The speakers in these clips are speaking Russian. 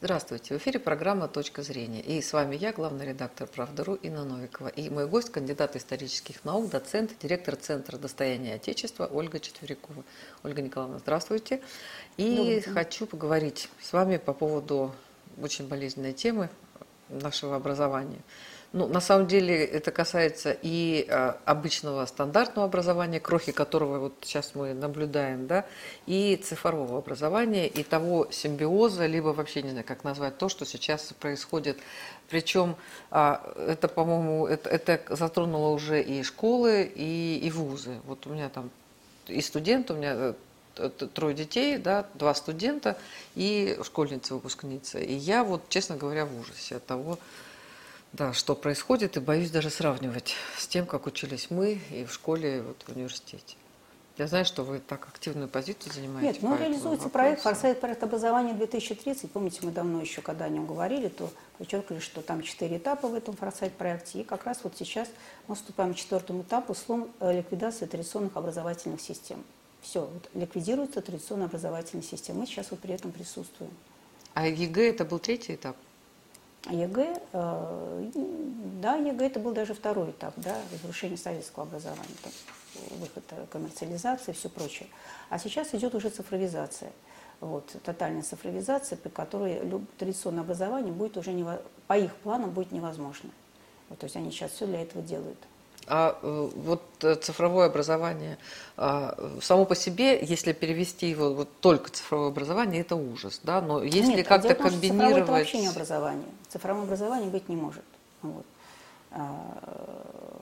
Здравствуйте, в эфире программа «Точка зрения». И с вами я, главный редактор «Правда.ру» Инна Новикова. И мой гость, кандидат исторических наук, доцент, директор Центра достояния Отечества Ольга Четверякова. Ольга Николаевна, здравствуйте. И хочу поговорить с вами по поводу очень болезненной темы нашего образования – ну, на самом деле это касается и а, обычного стандартного образования, крохи которого вот сейчас мы наблюдаем, да, и цифрового образования, и того симбиоза, либо вообще не знаю, как назвать то, что сейчас происходит. Причем а, это, по-моему, это, это затронуло уже и школы, и, и вузы. Вот у меня там и студент, у меня э, трое детей, да, два студента и школьница, выпускница. И я вот, честно говоря, в ужасе от того, да, что происходит, и боюсь даже сравнивать с тем, как учились мы и в школе, и вот в университете. Я знаю, что вы так активную позицию занимаете. Нет, ну реализуется проект, форсайт проект образования 2030. Помните, мы давно еще, когда о нем говорили, то подчеркивали, что там четыре этапа в этом форсайт проекте. И как раз вот сейчас мы вступаем к четвертому этапу слом ликвидации традиционных образовательных систем. Все, вот, ликвидируется традиционная образовательная система. Мы сейчас вот при этом присутствуем. А ЕГЭ это был третий этап? ЕГЭ, э, да, ЕГЭ это был даже второй этап, да, разрушение советского образования, там, выход э, коммерциализации и все прочее. А сейчас идет уже цифровизация, вот, тотальная цифровизация, при которой традиционное образование будет уже, не, по их планам, будет невозможно. Вот, то есть они сейчас все для этого делают. А э, вот цифровое образование а, само по себе, если перевести его вот только цифровое образование, это ужас, да? Но если как-то комбинировать... Это вообще не образование. Цифровое образование быть не может. Вот.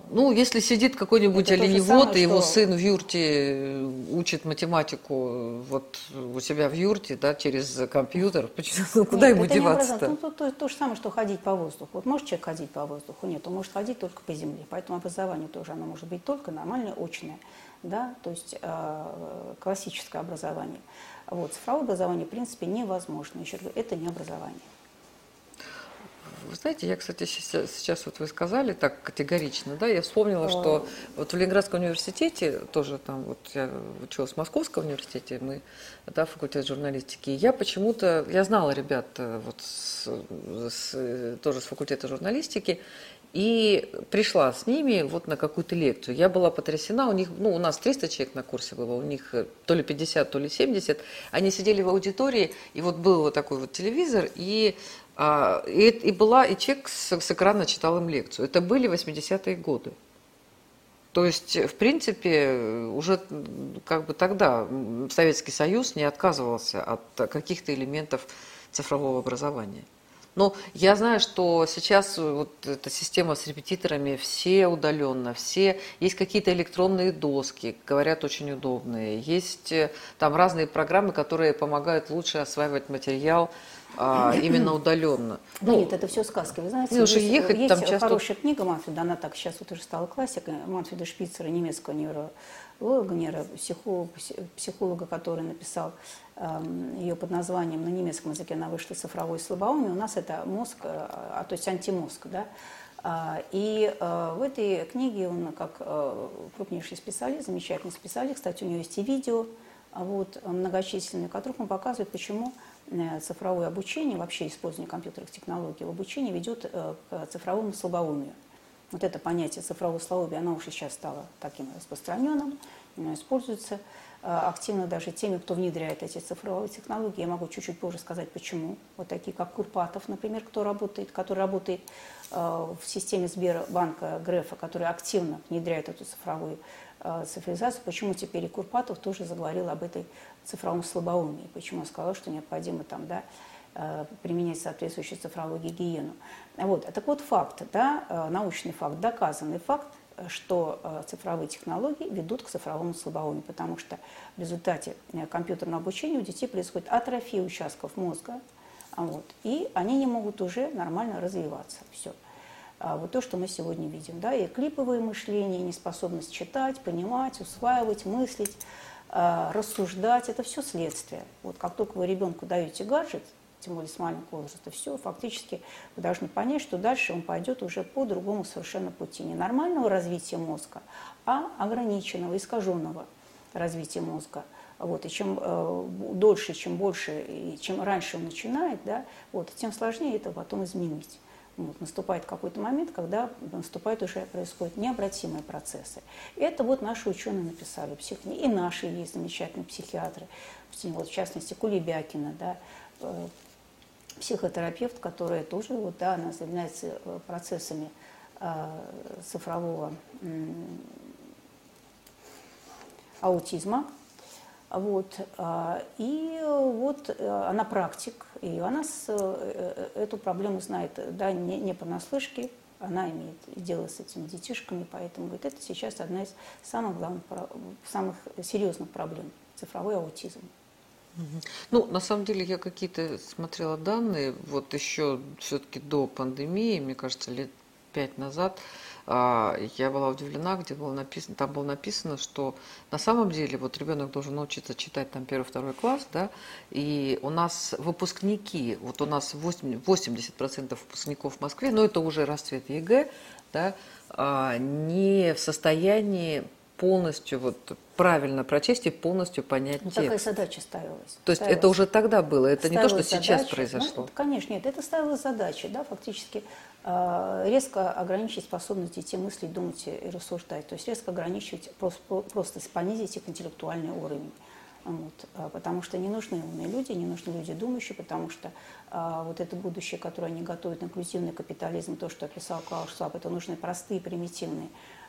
Ну, если сидит какой-нибудь оленевод, и его что... сын в юрте э, учит математику э, вот у себя в юрте, да, через компьютер, ну, куда Нет, ему деваться-то? Ну, то, то, то же самое, что ходить по воздуху. Вот может человек ходить по воздуху? Нет, он может ходить только по земле. Поэтому образование тоже, оно может быть только нормальное, очное, да, то есть э, классическое образование. Вот, цифровое образование, в принципе, невозможно. Еще раз это не образование. Вы знаете, я, кстати, сейчас, сейчас вот вы сказали так категорично, да, я вспомнила, что вот в Ленинградском университете, тоже там, вот я училась в Московском университете, мы, да, факультет журналистики, и я почему-то, я знала ребят э, вот с, с, тоже с факультета журналистики, и пришла с ними вот на какую-то лекцию. Я была потрясена, у них, ну, у нас 300 человек на курсе было, у них э, то ли 50, то ли 70. Они сидели в аудитории, и вот был вот такой вот телевизор, и а, и, и была, и человек с, с экрана читал им лекцию. Это были 80-е годы. То есть, в принципе, уже как бы тогда Советский Союз не отказывался от каких-то элементов цифрового образования. Но я знаю, что сейчас вот эта система с репетиторами все удаленно, все есть какие-то электронные доски, говорят очень удобные, есть э, там разные программы, которые помогают лучше осваивать материал а, именно удаленно. Ну, нет, это все сказки. Вы знаете, ну, есть, ехать, есть там часто... хорошая книга Манфреда, она так сейчас вот уже стала классикой, Манфреда Шпицера, немецкого нейролога, нейропсихолога, психолога, который написал э, ее под названием на немецком языке, она вышла «Цифровой слабоумие». У нас это мозг, э, а, то есть антимозг, да, а, и э, в этой книге он как э, крупнейший специалист, замечательный специалист, кстати, у него есть и видео, вот, многочисленные, в которых он показывает, почему Э, цифровое обучение, вообще использование компьютерных технологий в обучении ведет э, к цифровому слабоумию. Вот это понятие цифрового слабоумия, оно уже сейчас стало таким распространенным, оно используется э, активно даже теми, кто внедряет эти цифровые технологии. Я могу чуть-чуть позже сказать, почему. Вот такие, как Курпатов, например, кто работает, который работает в системе Сбербанка Грефа, который активно внедряет эту цифровую цифровизацию. Почему теперь и Курпатов тоже заговорил об этой цифровом слабоумии. Почему я сказала, что необходимо там, да, э, применять соответствующую цифровую гигиену. Вот. Так вот факт, да, э, научный факт, доказанный факт, что э, цифровые технологии ведут к цифровому слабоумию, потому что в результате компьютерного обучения у детей происходит атрофия участков мозга, вот, и они не могут уже нормально развиваться. Все. А вот то, что мы сегодня видим. Да, и клиповое мышление, неспособность читать, понимать, усваивать, мыслить – рассуждать, это все следствие. Вот как только вы ребенку даете гаджет, тем более с маленького возраста, все, фактически вы должны понять, что дальше он пойдет уже по другому совершенно пути. Не нормального развития мозга, а ограниченного, искаженного развития мозга. Вот, и чем э, дольше, чем больше, и чем раньше он начинает, да, вот, тем сложнее это потом изменить. Вот, наступает какой-то момент, когда наступают уже происходят необратимые процессы. Это вот наши ученые написали, псих... и наши есть замечательные психиатры, вот, в частности Кулебякина, да, э, психотерапевт, которая тоже вот, да, она занимается э, процессами э, цифрового аутизма. Вот. Э, и вот э, она практик, и она с, э, эту проблему знает да, не, не понаслышке, она имеет дело с этими детишками, поэтому говорит, это сейчас одна из самых главных, самых серьезных проблем – цифровой аутизм. Ну, на самом деле, я какие-то смотрела данные, вот еще все-таки до пандемии, мне кажется, лет пять назад, а, я была удивлена, где было написано, там было написано, что на самом деле вот ребенок должен научиться читать там первый-второй класс, да, и у нас выпускники, вот у нас 80% выпускников в Москве, но это уже расцвет ЕГЭ, да, а, не в состоянии полностью вот правильно прочесть и полностью понять ну, текст. Такая задача ставилась. То есть ставилась. это уже тогда было, это ставилась не то, что сейчас задача. произошло. Ну, конечно, нет, это ставилась задача, да, фактически э, резко ограничить способность детей мыслить, думать и рассуждать. То есть резко ограничивать, просто, просто понизить их интеллектуальный уровень. Вот, а, потому что не нужны умные люди, не нужны люди думающие, потому что а, вот это будущее, которое они готовят, инклюзивный капитализм, то, что описал Клаус Шваб, это нужны простые, примитивные а,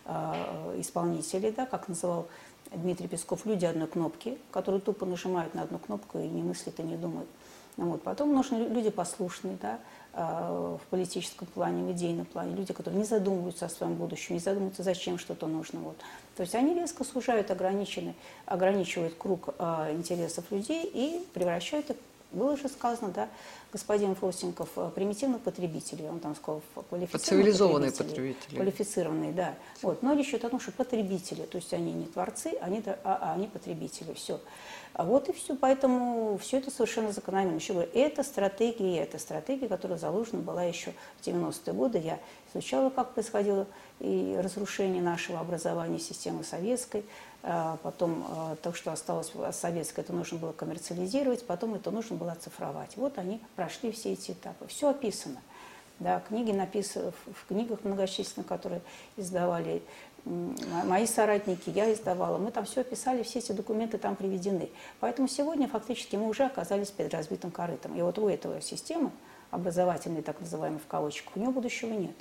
исполнителей, да, как называл Дмитрий Песков, люди одной кнопки, которые тупо нажимают на одну кнопку и не мыслят и не думают. Вот. Потом нужны люди послушные, да, а, в политическом плане, в идейном плане, люди, которые не задумываются о своем будущем, не задумываются, зачем что-то нужно. Вот. То есть они резко сужают, ограничены, ограничивают круг э, интересов людей и превращают их было же сказано, да, господин Фростенков, э, примитивных потребителей, он там сказал, квалифицированные потребители. потребители. Квалифицированные, да. Вот. Но речь идет о том, что потребители, то есть они не творцы, они, а, а они потребители, все. А вот и все, поэтому все это совершенно закономерно. Еще говорю, это стратегия, это стратегия, которая заложена была еще в 90-е годы. Я изучала, как происходило и разрушение нашего образования, системы советской, потом а, то, что осталось советское, это нужно было коммерциализировать, потом это нужно было оцифровать. Вот они прошли все эти этапы. Все описано. Да, книги написаны, в книгах многочисленных, которые издавали мои соратники, я издавала, мы там все описали, все эти документы там приведены. Поэтому сегодня фактически мы уже оказались перед разбитым корытом. И вот у этого системы, образовательной, так называемой в кавычках, у нее будущего нет.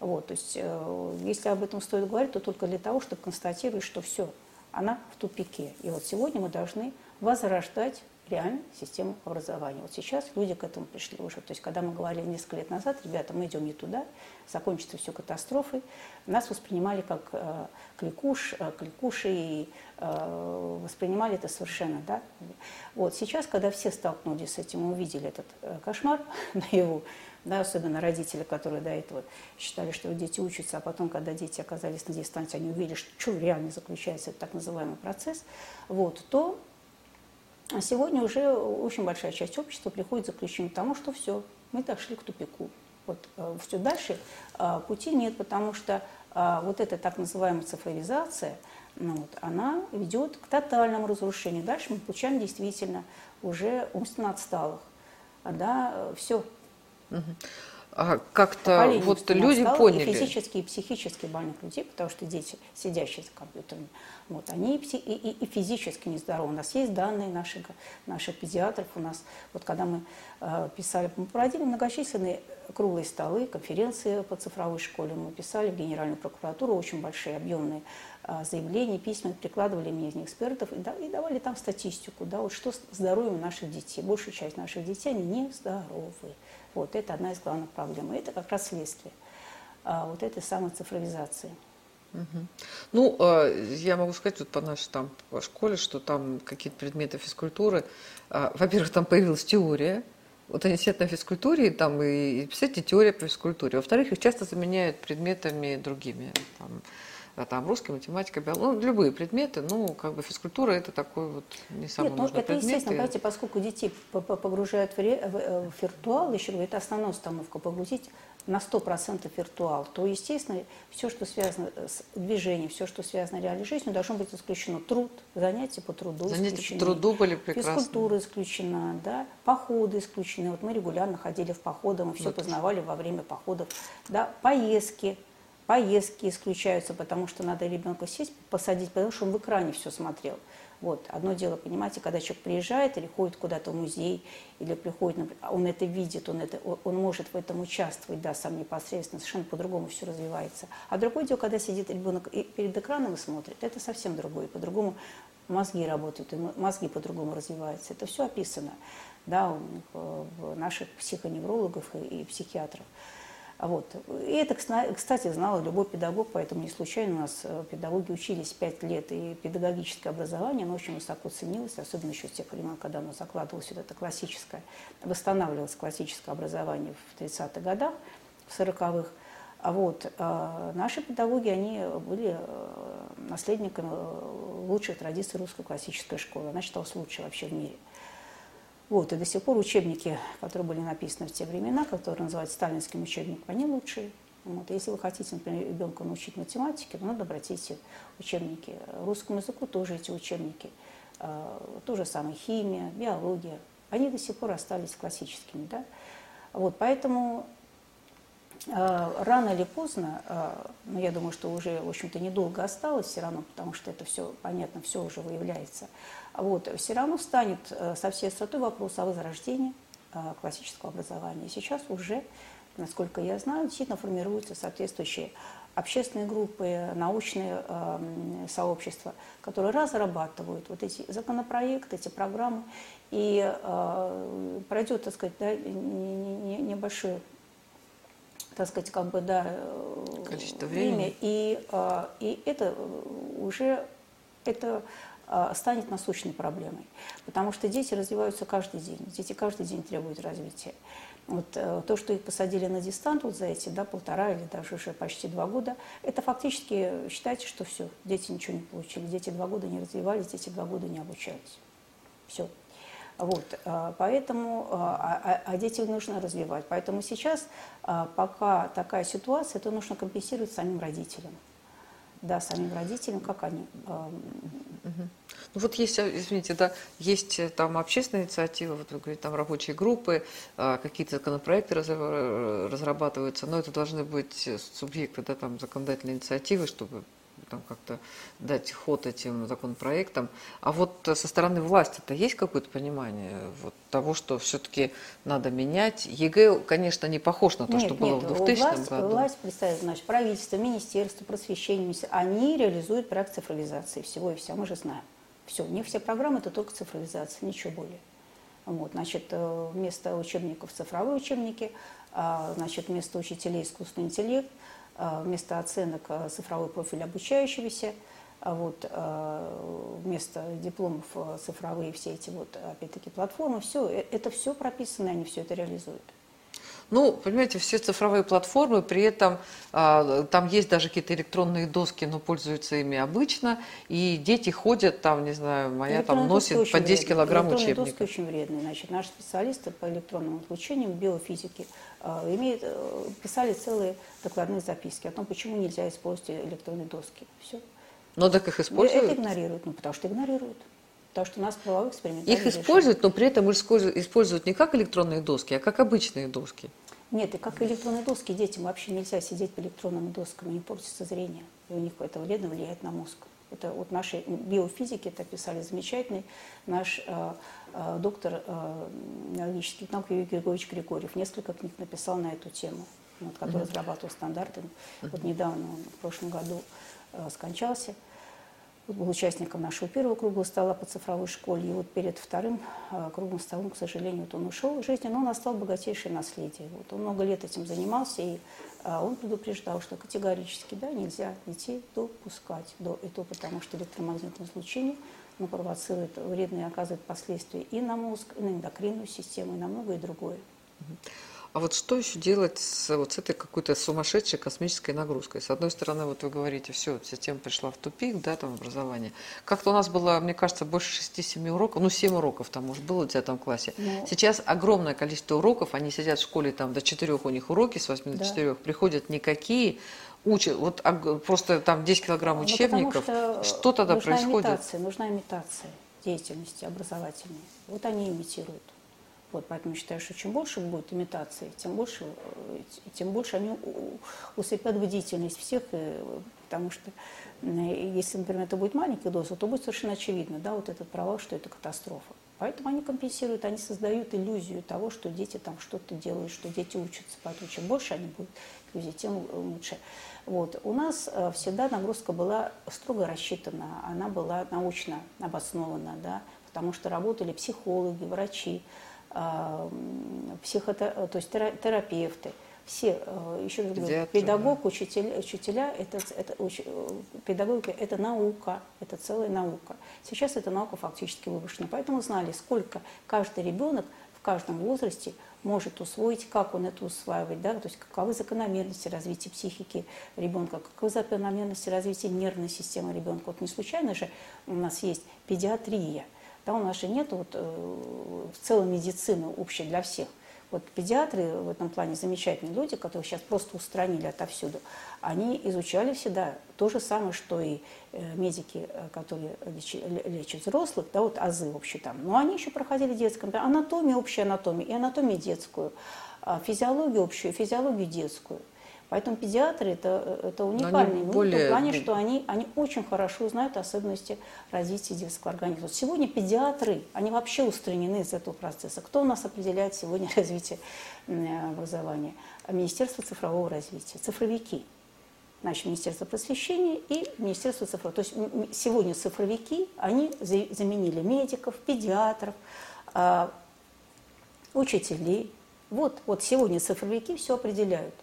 Вот, то есть, э, если об этом стоит говорить, то только для того, чтобы констатировать, что все, она в тупике. И вот сегодня мы должны возрождать реально систему образования. Вот сейчас люди к этому пришли уже. То есть, когда мы говорили несколько лет назад, ребята, мы идем не туда, закончится все катастрофой, нас воспринимали как э, кликуш, э, кликуши, и э, воспринимали это совершенно, да. Вот сейчас, когда все столкнулись с этим, увидели этот э, кошмар наяву, да, особенно родители, которые до этого считали, что дети учатся, а потом, когда дети оказались на дистанции, они увидели, что, что реально заключается этот так называемый процесс, вот, то сегодня уже очень большая часть общества приходит к заключению тому, что все, мы дошли к тупику. Вот э, все дальше э, пути нет, потому что э, вот эта так называемая цифровизация, ну, вот, она ведет к тотальному разрушению. Дальше мы получаем действительно уже умственно отсталых. Да, все, а как-то вот люди поняли. И физически, и психически больных людей, потому что дети, сидящие за компьютерами, вот, они и, и, и физически нездоровы. У нас есть данные наших, наших педиатров. У нас, вот когда мы э, писали, мы проводили многочисленные круглые столы, конференции по цифровой школе, мы писали в Генеральную прокуратуру очень большие объемные э, заявления, письма, прикладывали мнение экспертов и, да, и давали там статистику, да, вот что с здоровьем наших детей. Большая часть наших детей, они нездоровы. Вот это одна из главных проблем. И это как раз следствие а, вот этой самой цифровизации. Угу. Ну, э, я могу сказать вот по нашей там по школе, что там какие-то предметы физкультуры. Э, во-первых, там появилась теория. Вот они сидят на физкультуре, там и, и, представляете, теория по физкультуре. Во-вторых, их часто заменяют предметами другими. Там, а там русский, математика, биология, ну, любые предметы, ну, как бы физкультура это такой вот не самый Нет, ну, нужный это предмет. естественно, и- понимаете, поскольку детей погружают в, ре- в, э, виртуал, еще это основная установка, погрузить на 100% виртуал, то, естественно, все, что связано с движением, все, что связано с реальной жизнью, должно быть исключено. Труд, занятия по труду Занятия по исключены. труду были прекрасны. Физкультура исключена, да, походы исключены. Вот мы регулярно ходили в походы, мы все Вот. познавали во время походов. Да, поездки, поездки исключаются, потому что надо ребенка сесть, посадить, потому что он в экране все смотрел. Вот. Одно дело, понимаете, когда человек приезжает или ходит куда-то в музей, или приходит, например, он это видит, он, это, он- может в этом участвовать, да, сам непосредственно, совершенно по-другому все развивается. А другое дело, когда сидит ребенок и перед экраном и смотрит, это совсем другое, по-другому мозги работают, мозги по-другому развиваются. Это все описано, да, у э, наших психоневрологов и психиатров. А Вот. И это, кстати, знал любой педагог, поэтому не случайно у нас э, педагоги учились пять лет, и педагогическое образование, оно очень высоко ценилось, особенно еще с тех времен, когда оно закладывалось вот это классическое, восстанавливалось классическое образование в 30-х годах, в 40-х. А вот э, наши педагоги, они были э, наследниками лучших традиций русской классической школы. Она считалась лучшей вообще в мире. Вот, и до сих пор учебники, которые были написаны в те времена, которые называются сталинским учебником, они лучшие. Вот. Если вы хотите, например, ребенка научить математике, то надо брать эти учебники. Русскому языку тоже эти учебники. Э, То же самое химия, биология. Они до сих пор остались классическими. Да? Вот, поэтому рано или поздно, э, но я думаю, что уже, в общем-то, недолго осталось все равно, потому что это все, понятно, все уже выявляется. А Вот, все равно встанет э, со всей остротой вопрос о возрождении классического образования. Сейчас уже, насколько я знаю, действительно формируются соответствующие общественные группы, научные сообщества, которые разрабатывают вот эти законопроекты, эти программы, и пройдет, так сказать, да, не- не- не- небольшое так сказать, как бы, да, Количество время, времени. и, э, и это уже это э, станет насущной проблемой, потому что дети развиваются каждый день, дети каждый день требуют развития. Вот э, то, что их посадили на дистант вот за эти да, полтора или даже уже почти два года, это фактически считайте, что все, дети ничего не получили, дети два года не развивались, дети два года не обучались. Все. Вот, э, поэтому, э, а, а- а детей нужно развивать. Поэтому сейчас, э, пока такая ситуация, это нужно компенсировать самим родителям. Да, самим родителям, как они. Ну вот есть, извините, да, есть там общественные инициативы, вот вы говорите, там рабочие группы, какие-то законопроекты разра- разрабатываются, но это должны быть субъекты, да, там законодательной инициативы, чтобы там как-то дать ход этим законопроектам. А вот э, со стороны власти-то есть какое-то понимание вот того, что все-таки надо менять? ЕГЭ, конечно, не похож на то, Нет, что было нет, в 2000 власть, году. власть представляет, значит, правительство, министерство, просвещение, они реализуют проект цифровизации всего и вся, мы же знаем. Все, не все программы, это только цифровизация, ничего более. Вот, значит, э, вместо учебников цифровые учебники, а, значит, вместо учителей искусственный интеллект, вместо оценок э, цифровой профиль обучающегося, а вот, э, вместо дипломов э, цифровые все эти вот, опять-таки, платформы, все, это все прописано, они все это реализуют. Ну, понимаете, все цифровые платформы, при этом а, там есть даже какие-то электронные доски, но пользуются ими обычно, и дети ходят там, не знаю, моя там носит по очень 10 вредны. килограмм Электронные доски очень вредные. Значит, наши специалисты по электронному излучению, биофизике, э, имеют, э, писали целые докладные записки о том, почему нельзя использовать электронные доски. Все. Но так их Это используют. игнорируют, ну потому что игнорируют. Потому что у нас правовой эксперимент. Их используют, но при этом используют не как электронные доски, а как обычные доски. Нет, и как электронные доски, детям вообще нельзя сидеть по электронным доскам, они портится зрение. И у них это вредно влияет на мозг. Это вот наши биофизики это писали замечательный наш э, э, доктор э, биологических наук Юрий Григорьевич Григорьев. Несколько книг написал на эту тему, вот, который разрабатывал стандарты. Вот недавно, он в прошлом году э, скончался. Был участником нашего первого круглого стола по цифровой школе. И вот перед вторым э, круглым столом, к сожалению, вот он ушел из жизни, но он оставил богатейшее наследие. Вот он много лет этим занимался, и э, он предупреждал, что категорически да, нельзя детей допускать до этого, потому что электромагнитное излучение оно провоцирует вредные, оказывает последствия и на мозг, и на эндокринную систему, и на многое другое. А вот что еще делать с, вот с этой какой-то сумасшедшей космической нагрузкой? С одной стороны, вот вы говорите, все, система пришла в тупик, да, там образование. Как-то у нас было, мне кажется, больше 6-7 уроков, ну 7 уроков там уже было в 9 классе. Ну. Сейчас огромное количество уроков, они сидят в школе там до 4 у них уроки, с 8 до Да. 4, приходят никакие, учат, вот ог- просто там 10 килограмм Ну, учебников. потому что, тогда нужна происходит? Имитация, нужна имитация деятельности образовательной. Вот они имитируют. Вот, поэтому считаю, что чем больше будет имитации, тем больше, э, тем больше они усыпят бдительность всех, э, потому что э, если, например, это будет маленький доза, то будет совершенно очевидно, да, вот этот провал, что это катастрофа. Поэтому они компенсируют, они создают иллюзию того, что дети там что-то делают, что дети учатся. Поэтому чем больше они будут иллюзий, тем лучше. Вот. У нас э, всегда нагрузка была строго рассчитана, она была научно обоснована, да, потому что работали психологи, врачи, э, м, психоте- то есть тера- терапевты. Все, э, еще раз говорю, педагог, учителя, учителя это, это, уч- э, педагогика – это наука, это целая наука. Сейчас эта наука фактически выброшена. Поэтому знали, сколько каждый ребенок в каждом возрасте может усвоить, как он это усваивает, да, то есть каковы закономерности развития психики ребенка, каковы закономерности развития нервной системы ребенка. Вот не случайно же у нас есть педиатрия, да, у нас же нет вот, э, в целом медицины общей для всех. Вот педиатры в этом плане замечательные люди, которых сейчас просто устранили отовсюду. Они изучали всегда то же самое, что и э, медики, э, которые лечат взрослых, да, вот азы вообще там. Но они еще проходили детскую анатомию, общую анатомию и анатомию детскую, а физиологию общую, физиологию детскую. Поэтому педиатры это, это уникальные люди более- в плане, что они, они очень хорошо знают особенности развития детского организма. Вот сегодня педиатры, они вообще устранены из этого процесса. Кто у нас определяет сегодня развитие м, образования? Министерство цифрового развития, цифровики. Значит, Министерство просвещения и Министерство цифрового. То есть сегодня цифровики, они за- заменили медиков, педиатров, а, учителей. Вот, вот сегодня цифровики все определяют.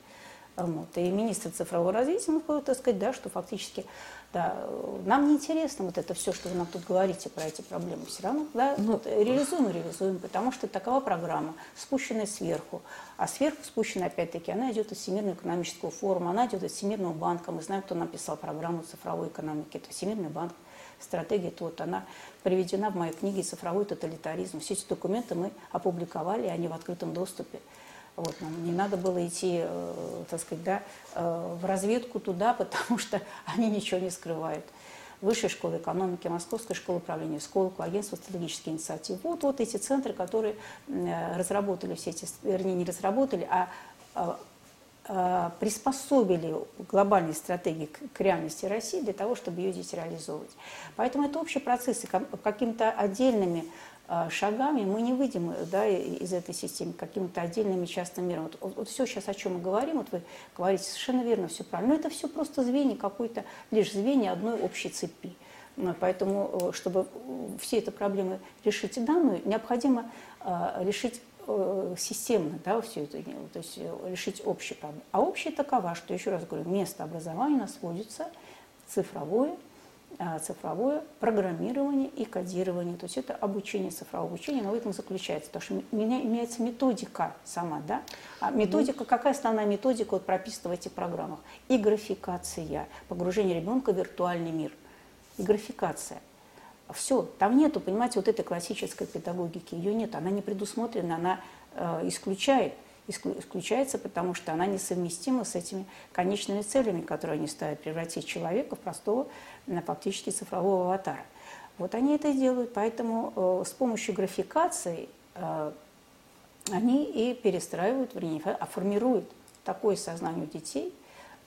Вот. И министр цифрового развития, ну, так сказать, да, что фактически, да, э, нам не интересно вот это все, что вы нам тут говорите про эти проблемы. Все равно, да, Ну, вот реализуем и реализуем, потому что такова программа, спущенная сверху. А сверху спущенная, опять-таки, она идет из Всемирного экономического форума, она идет из Всемирного банка. Мы знаем, кто написал программу цифровой экономики. Это Всемирный банк. Стратегия, это вот она приведена в моей книге «Цифровой тоталитаризм». Все эти документы мы опубликовали, они в открытом доступе. Вот, нам не надо было идти, э, так сказать, да, э, в разведку туда, потому что они ничего не скрывают. Высшая школа экономики, Московская школа управления, Сколково, агентство стратегических инициатив. Вот, вот эти центры, которые э, разработали все эти, вернее, не разработали, а э, приспособили глобальные стратегии к, реальности России для того, чтобы ее здесь реализовывать. Поэтому это общий процесс, и какими-то отдельными э, шагами мы не выйдем э, да, из этой системы, какими-то отдельными частными мерами. Вот, все сейчас, о чем мы говорим, вот вы говорите совершенно верно, все правильно, но это все просто звенья какой-то, лишь звенья одной общей цепи. Ну, Поэтому, э, чтобы э, все эти проблемы решить данную, необходимо э, решить э, системно, да, все это, дело, то есть э, решить общие проблемы. А общая такова, что, еще раз говорю, место образования у нас сводится цифровое, а, цифровое программирование и кодирование. То есть это обучение, цифровое обучение, но в этом заключается. Потому что меня- меняется методика сама, да? А методика, какая основная методика вот прописана в этих программах? И графикация, погружение ребенка в виртуальный мир. И графикация. Все, там нету, понимаете, вот этой классической педагогики, ее нет, она не предусмотрена, она э, исключает, исклю- исключается, потому что она несовместима с этими конечными целями, которые они ставят, превратить человека в простого, м, фактически цифрового аватара. Вот они это и делают, поэтому э, с помощью графикации э, они и перестраивают, вернее, а формируют такое сознание у детей,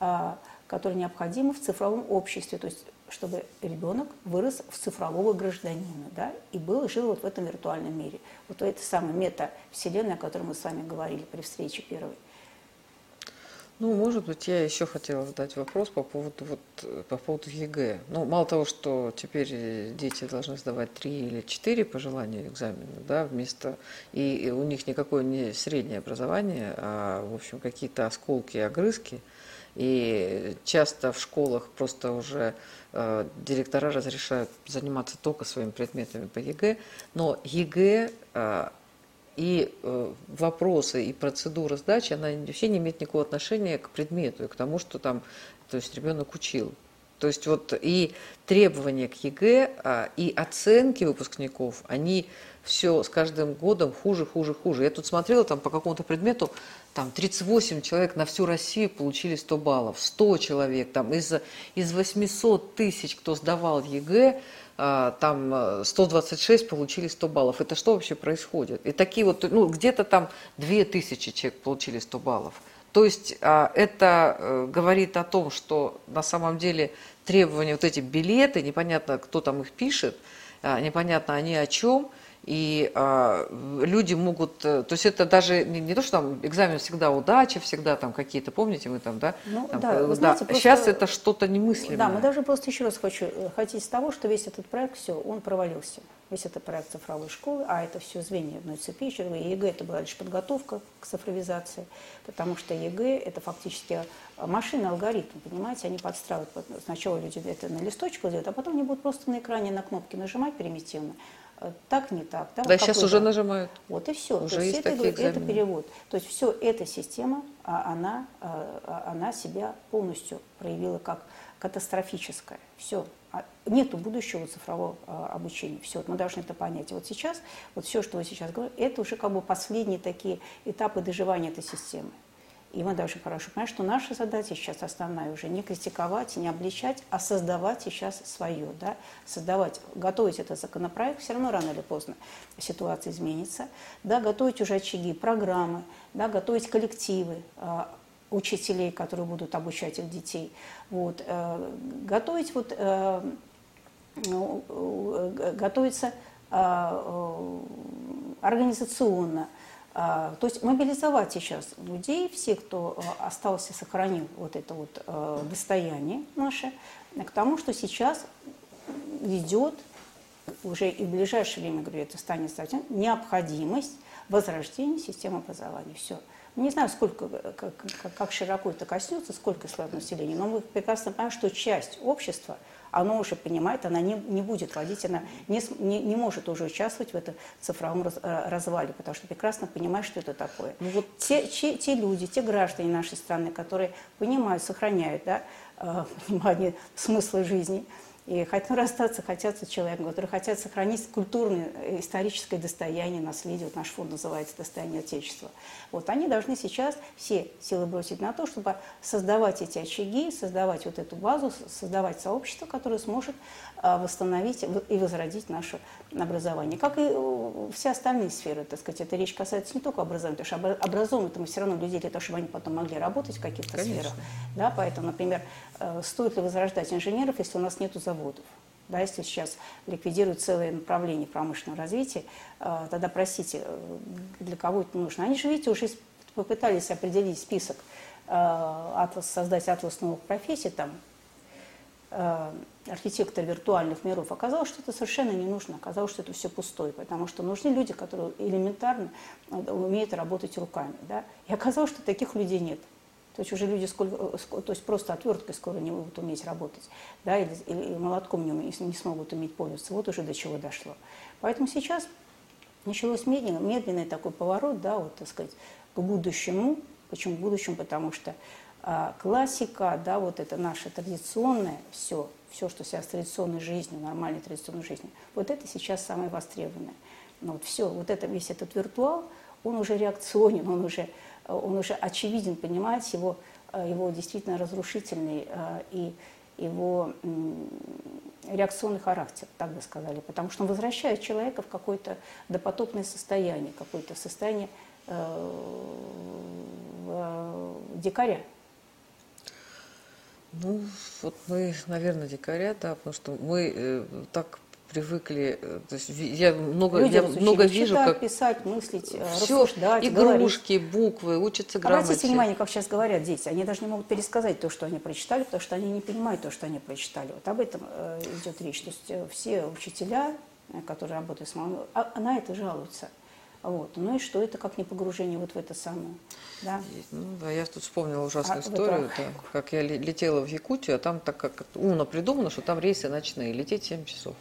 а, которое необходимо в цифровом обществе, то есть чтобы ребенок вырос в цифрового гражданина, да, и был, жил вот в этом виртуальном мире. Вот это самая мета-вселенная, о которой мы с вами говорили при встрече первой. Ну, может быть, я еще хотела задать вопрос по поводу, вот, э, по поводу ЕГЭ. Ну, мало того, что теперь э, дети должны сдавать три или четыре по желанию экзамена, да, вместо... И, и у них никакое не среднее образование, а, в общем, какие-то осколки и огрызки. И часто в школах просто уже э, директора разрешают заниматься только своими предметами по ЕГЭ. Но ЕГЭ э, и э, вопросы, и процедура сдачи, она вообще не имеет никакого отношения к предмету и к тому, что там, то есть ребенок учил. То есть вот и требования к ЕГЭ, а, и оценки выпускников, они все с каждым годом хуже, хуже, хуже. Я тут смотрела там по какому-то предмету, там 38 человек на всю Россию получили 100 баллов, 100 человек, там из, из 800 тысяч, кто сдавал ЕГЭ, а, там 126 получили 100 баллов. Это что вообще происходит? И такие вот, ну, где-то там 2000 человек получили 100 баллов. То есть а, это э, говорит о том, что на самом деле требования, вот эти билеты, непонятно, кто там их пишет, а, непонятно они о чем – и э, люди могут, э, то есть это даже не, не то, что там экзамен всегда удача, всегда там какие-то, помните, мы там, да? Ну, там, да, э, вы да. знаете, просто, Сейчас это что-то немыслимое. Да, мы даже просто еще раз хочу э, хотеть с того, что весь этот проект, все, он провалился. Весь этот проект цифровой школы, а это все звенья одной цепи, еще ЕГЭ это была лишь подготовка к цифровизации, потому что ЕГЭ это фактически машина, алгоритм, понимаете, они подстраивают, сначала люди это на листочку делают, а потом они будут просто на экране на кнопки нажимать примитивно, так не так. Да, да сейчас уже нажимают. Вот и все. Уже То есть есть это, такие это перевод. То есть все эта система, а, она, а, она себя полностью проявила как катастрофическая. Все. А нету будущего цифрового обучения. Все, мы должны это понять. И вот сейчас, вот все, что вы сейчас говорите, это уже как бы последние такие этапы доживания этой системы. И мы должны хорошо понять, что наша задача сейчас основная уже не критиковать, не обличать, а создавать сейчас свое. Да? Создавать, готовить этот законопроект, все равно рано или поздно ситуация изменится. Да? Готовить уже очаги, программы, да? готовить коллективы, э, учителей, которые будут обучать их детей. Вот. Э, готовить вот, э, э, готовиться э организационно, а, то есть мобилизовать сейчас людей, все, кто э, остался, сохранил вот это вот э, достояние наше, к тому, что сейчас идет уже и в ближайшее время, говорю, это станет необходимость возрождения системы образования. Все. Не знаю, сколько, как, как широко это коснется, сколько слоев населения, но мы прекрасно понимаем, что часть общества – оно уже понимает, она не, не будет водить, она не, не, не может уже участвовать в этом цифровом раз, э, развале, потому что прекрасно понимает, что это такое. Ну, вот те, те, те люди, те граждане нашей страны, которые понимают, сохраняют да, э, понимание смысла жизни, и хотят расстаться, хотят с человеком, которые хотят сохранить культурное, э, историческое достояние, наследие. Вот наш фонд называется «Достояние Отечества». Вот они должны сейчас все силы бросить на то, чтобы создавать эти очаги, создавать вот эту базу, создавать сообщество, которое сможет а, восстановить и возродить наше образование. Как и э, все остальные сферы, так сказать. Эта речь касается не только образования, потому что образовываем мы все равно людей для того, чтобы они потом могли работать в каких-то сферах. Да, поэтому, например, стоит ли возрождать инженеров, если у нас нет заводов? Да, если сейчас ликвидируют целое направление промышленного развития, э, тогда, простите, для кого это нужно? Они же, видите, уже попытались определить список, атлас, создать атлас новых профессий, там Э, архитектор виртуальных миров, оказалось, что это совершенно не нужно, оказалось, что это все пустое, потому что нужны люди, которые элементарно э, умеют работать руками. Да? И оказалось, что таких людей нет. То есть уже люди сколько, э, то есть просто отверткой скоро не будут уметь работать, да, или, или молотком не, не смогут уметь пользоваться. Вот уже до чего дошло. Поэтому сейчас началось медленно, медленный такой поворот, да, вот, так сказать, к будущему. Почему к будущему? Потому что а, классика, да, вот это наше традиционное, все, все, что связано с традиционной жизнью, нормальной традиционной жизнью, вот это сейчас самое востребованное. Но вот все, вот это, весь этот виртуал, он уже реакционен, он уже, он уже очевиден, понимаете, его, его действительно разрушительный а, и его реакционный характер, так бы сказали, потому что он возвращает человека в какое-то допотопное состояние, какое-то состояние э, э, дикаря. Ну, вот мы, наверное, дикаря, да, потому что мы э, так привыкли, э, то есть я много, Люди я много вижу, читать, как писать, мыслить, э, все, рассуждать, игрушки, говорить. буквы, учатся грамоте. Обратите внимание, как сейчас говорят дети, они даже не могут пересказать то, что они прочитали, потому что они не понимают то, что они прочитали. Вот об этом э, идет речь. То есть э, все учителя, э, которые работают с мамой, а, на это жалуются. Вот. Ну и что это как не погружение вот в это самое? Да? Ну да, я тут вспомнила ужасную а, историю, это... да, как я летела в Якутию, а там так как умно придумано, что там рейсы ночные, лететь 7 часов.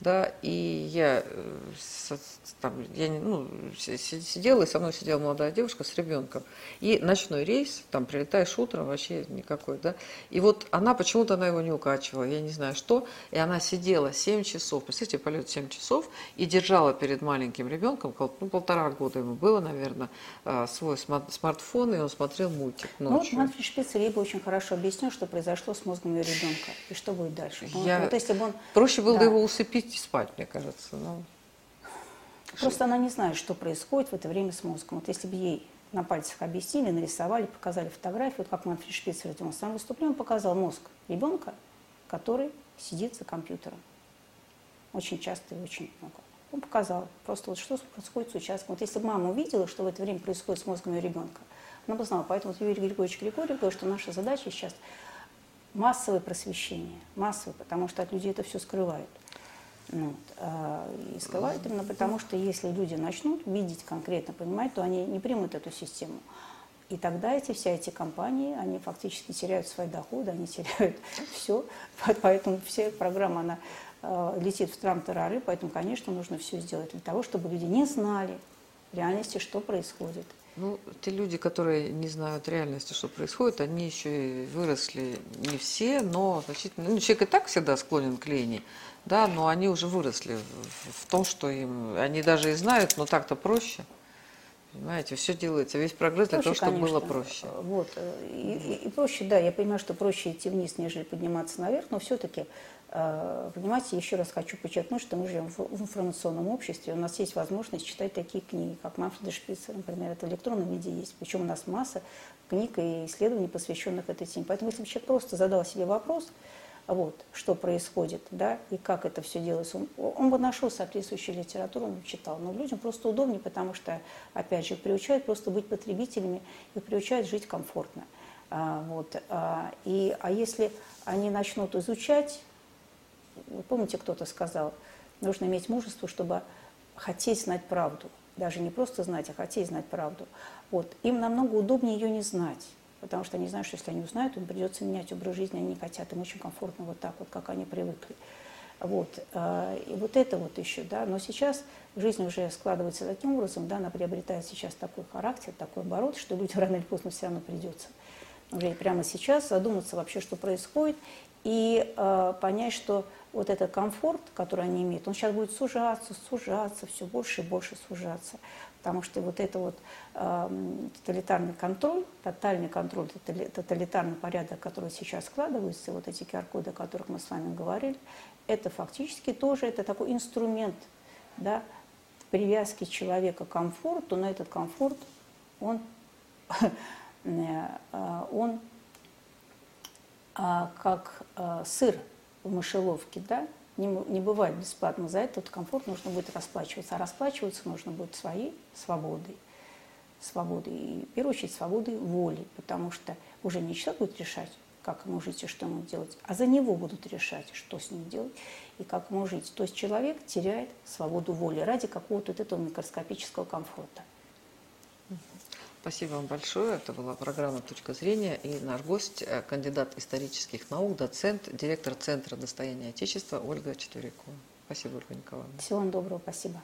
Да, и я, э, там, я ну, сидела, и со мной сидела молодая девушка с ребенком, и ночной рейс, там, прилетаешь утром, вообще никакой, да, и вот она, почему-то она его не укачивала, я не знаю что, и она сидела 7 часов, представьте, полет 7 часов, и держала перед маленьким ребенком, ну, полтора года ему было, наверное, а, свой смартфон, и он смотрел мультик ночью. Ну, вот Манфред Шпицер ей бы очень хорошо объяснил, что произошло с мозгом ее ребенка, и что будет дальше. Я... Вот, если бы он... Проще было да. его усыпить и спать, мне кажется. Но... Просто она не знает, что происходит в это время с мозгом. Вот если бы ей на пальцах объяснили, нарисовали, показали фотографию, вот как Манфред Шпицер в самом выступлении, показал мозг ребенка, который сидит за компьютером. Очень часто и очень много. Он показал просто вот что происходит с участком. Вот если бы мама увидела, что в это время происходит с мозгом ее ребенка, она бы знала. Поэтому вот Юрий Григорьевич Григорьев говорит, что наша задача сейчас массовое просвещение, массовое, потому что от людей это все скрывают. Ну, и скрывают именно потому, что если люди начнут видеть конкретно, понимать, то они не примут эту систему. И тогда эти, все эти компании, они фактически теряют свои доходы, они теряют все. Поэтому вся программа, она э, летит в трам-тарары, поэтому, конечно, нужно все сделать для того, чтобы люди не знали в реальности, что происходит. Ну, те люди, которые не знают реальности, что происходит, они еще и выросли не все, но значительно. Ну, человек и так всегда склонен к лени, да, но они уже выросли в, в том, что им они даже и знают, но так-то проще. Понимаете, все делается, весь прогресс проще, для того, чтобы конечно. было проще. Вот. И, и, и проще, да, я понимаю, что проще идти вниз, нежели подниматься наверх, но все-таки Э, понимаете, еще раз хочу подчеркнуть, что мы живем в информационном обществе, у нас есть возможность читать такие книги, как Манфреда Шпицера, например, это в электронном виде есть, причем у нас масса книг и исследований, посвященных этой теме. Поэтому если бы человек просто задал себе вопрос, вот, что происходит, да, и как это все делается, он, он бы нашел соответствующую литературу, он бы читал. Но людям просто удобнее, потому что, опять же, приучают просто быть потребителями, их приучают жить комфортно. А, вот, а, и, а если они начнут изучать вы помните, кто-то сказал, нужно иметь мужество, чтобы хотеть знать правду. Даже не просто знать, а хотеть знать правду. Вот. Им намного удобнее ее не знать. Потому что они знают, что если они узнают, им придется менять образ жизни, они не хотят, им очень комфортно вот так вот, как они привыкли. Вот. А, и вот это вот еще, да. Но сейчас жизнь уже складывается таким образом, да, она приобретает сейчас такой характер, такой оборот, что людям рано или поздно все равно придется уже прямо сейчас задуматься вообще, что происходит, и э, понять, что вот этот комфорт, который они имеют, он сейчас будет сужаться, сужаться, все больше и больше сужаться. Потому что вот это вот э, тоталитарный контроль, тотальный контроль, тоталитарный порядок, который сейчас складывается, вот эти QR-коды, о которых мы с вами говорили, это фактически тоже это такой инструмент да, привязки человека к комфорту, но этот комфорт, он, э, он а, как а, сыр в мышеловке, да, не, не бывает бесплатно. За этот комфорт нужно будет расплачиваться. А расплачиваться нужно будет своей свободой. Свободой. И, в первую очередь, свободой воли. Потому что уже не человек будет решать, как ему жить и что ему делать, а за него будут решать, что с ним делать и как ему жить. То есть человек теряет свободу воли ради какого-то вот этого микроскопического комфорта. Спасибо вам большое. Это была программа «Точка зрения». И наш гость, э, кандидат исторических наук, доцент, директор Центра достояния Отечества Ольга Четверякова. Спасибо, Ольга Николаевна. Всего вам доброго. Спасибо.